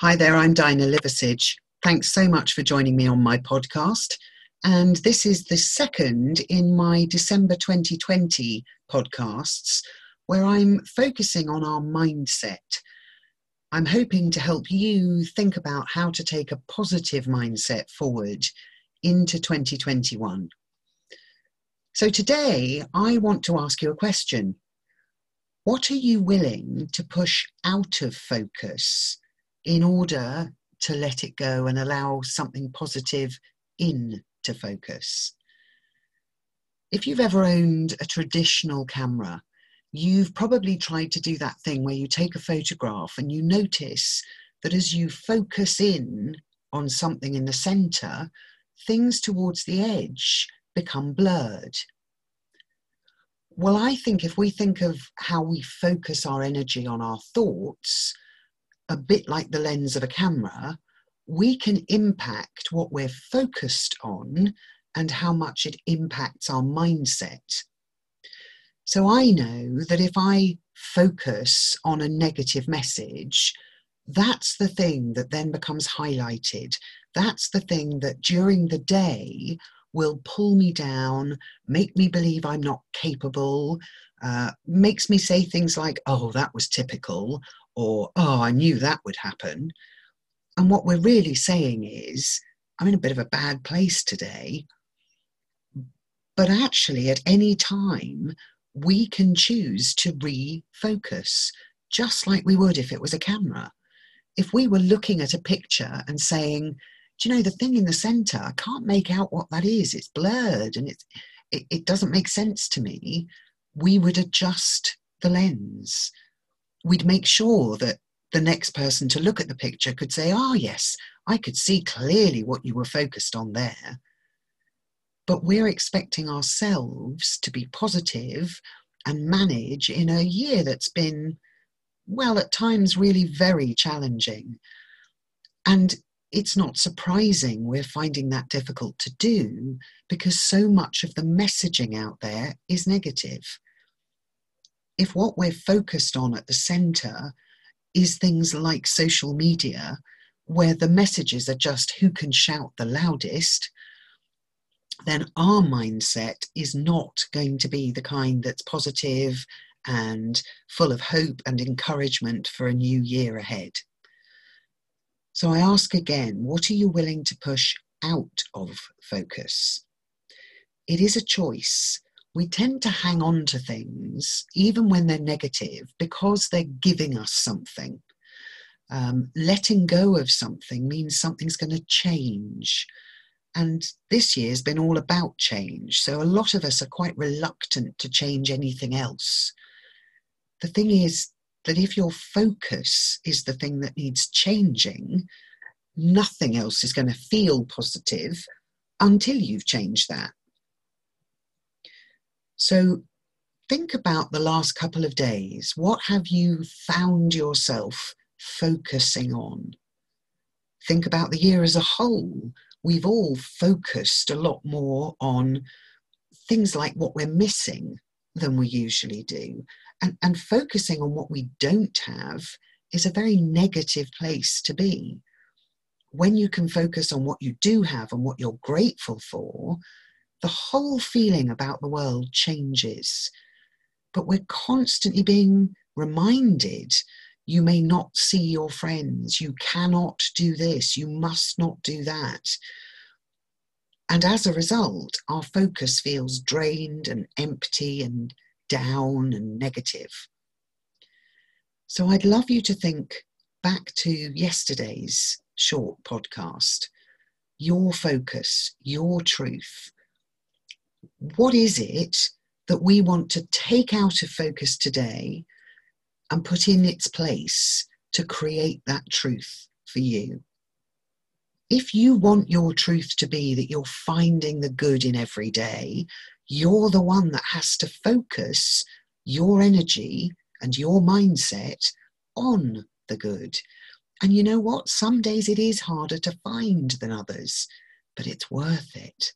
Hi there, I'm Dinah Liversidge. Thanks so much for joining me on my podcast. And this is the second in my December 2020 podcasts where I'm focusing on our mindset. I'm hoping to help you think about how to take a positive mindset forward into 2021. So today, I want to ask you a question. What are you willing to push out of focus in order to let it go and allow something positive in to focus. If you've ever owned a traditional camera, you've probably tried to do that thing where you take a photograph and you notice that as you focus in on something in the center, things towards the edge become blurred. Well, I think if we think of how we focus our energy on our thoughts, a bit like the lens of a camera, we can impact what we're focused on and how much it impacts our mindset. So I know that if I focus on a negative message, that's the thing that then becomes highlighted. That's the thing that during the day will pull me down, make me believe I'm not capable, uh, makes me say things like, oh, that was typical, or, oh, I knew that would happen. And what we're really saying is, I'm in a bit of a bad place today. But actually, at any time, we can choose to refocus, just like we would if it was a camera. If we were looking at a picture and saying, do you know the thing in the center? I can't make out what that is. It's blurred and it's, it, it doesn't make sense to me. We would adjust the lens we'd make sure that the next person to look at the picture could say, ah, oh, yes, I could see clearly what you were focused on there. But we're expecting ourselves to be positive and manage in a year that's been, well, at times really very challenging. And it's not surprising we're finding that difficult to do because so much of the messaging out there is negative if what we're focused on at the center is things like social media, where the messages are just who can shout the loudest, then our mindset is not going to be the kind that's positive and full of hope and encouragement for a new year ahead. So I ask again what are you willing to push out of focus? It is a choice we tend to hang on to things, even when they're negative, because they're giving us something. Um, letting go of something means something's going to change. And this year's been all about change. So a lot of us are quite reluctant to change anything else. The thing is that if your focus is the thing that needs changing, nothing else is going to feel positive until you've changed that. So think about the last couple of days. What have you found yourself focusing on? Think about the year as a whole. We've all focused a lot more on things like what we're missing than we usually do. And, and focusing on what we don't have is a very negative place to be. When you can focus on what you do have and what you're grateful for, the whole feeling about the world changes. But we're constantly being reminded you may not see your friends, you cannot do this, you must not do that. And as a result, our focus feels drained and empty and down and negative. So I'd love you to think back to yesterday's short podcast your focus, your truth, what is it that we want to take out of focus today and put in its place to create that truth for you? If you want your truth to be that you're finding the good in every day, you're the one that has to focus your energy and your mindset on the good. And you know what? Some days it is harder to find than others, but it's worth it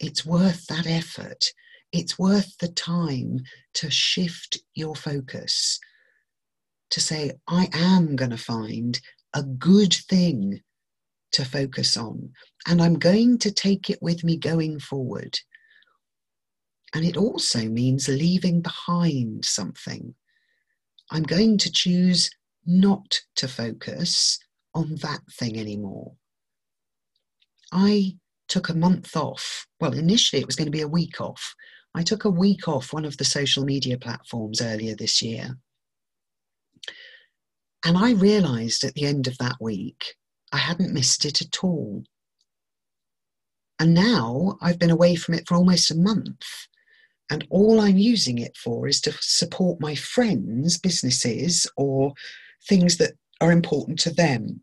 it's worth that effort. It's worth the time to shift your focus, to say, I am going to find a good thing to focus on. And I'm going to take it with me going forward. And it also means leaving behind something. I'm going to choose not to focus on that thing anymore. I took a month off. Well, initially it was going to be a week off. I took a week off one of the social media platforms earlier this year. And I realized at the end of that week, I hadn't missed it at all. And now I've been away from it for almost a month. And all I'm using it for is to support my friends' businesses or things that are important to them.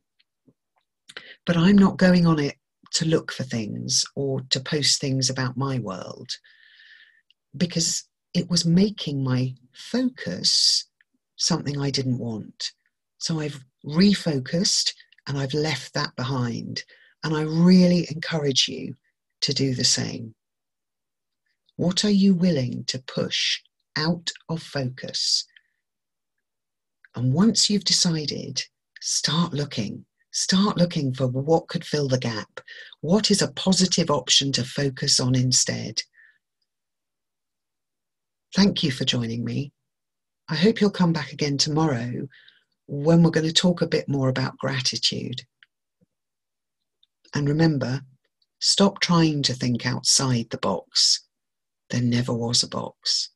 But I'm not going on it to look for things or to post things about my world because it was making my focus something I didn't want. So I've refocused and I've left that behind. And I really encourage you to do the same. What are you willing to push out of focus? And once you've decided, start looking. Start looking for what could fill the gap. What is a positive option to focus on instead? Thank you for joining me. I hope you'll come back again tomorrow when we're going to talk a bit more about gratitude. And remember, stop trying to think outside the box. There never was a box.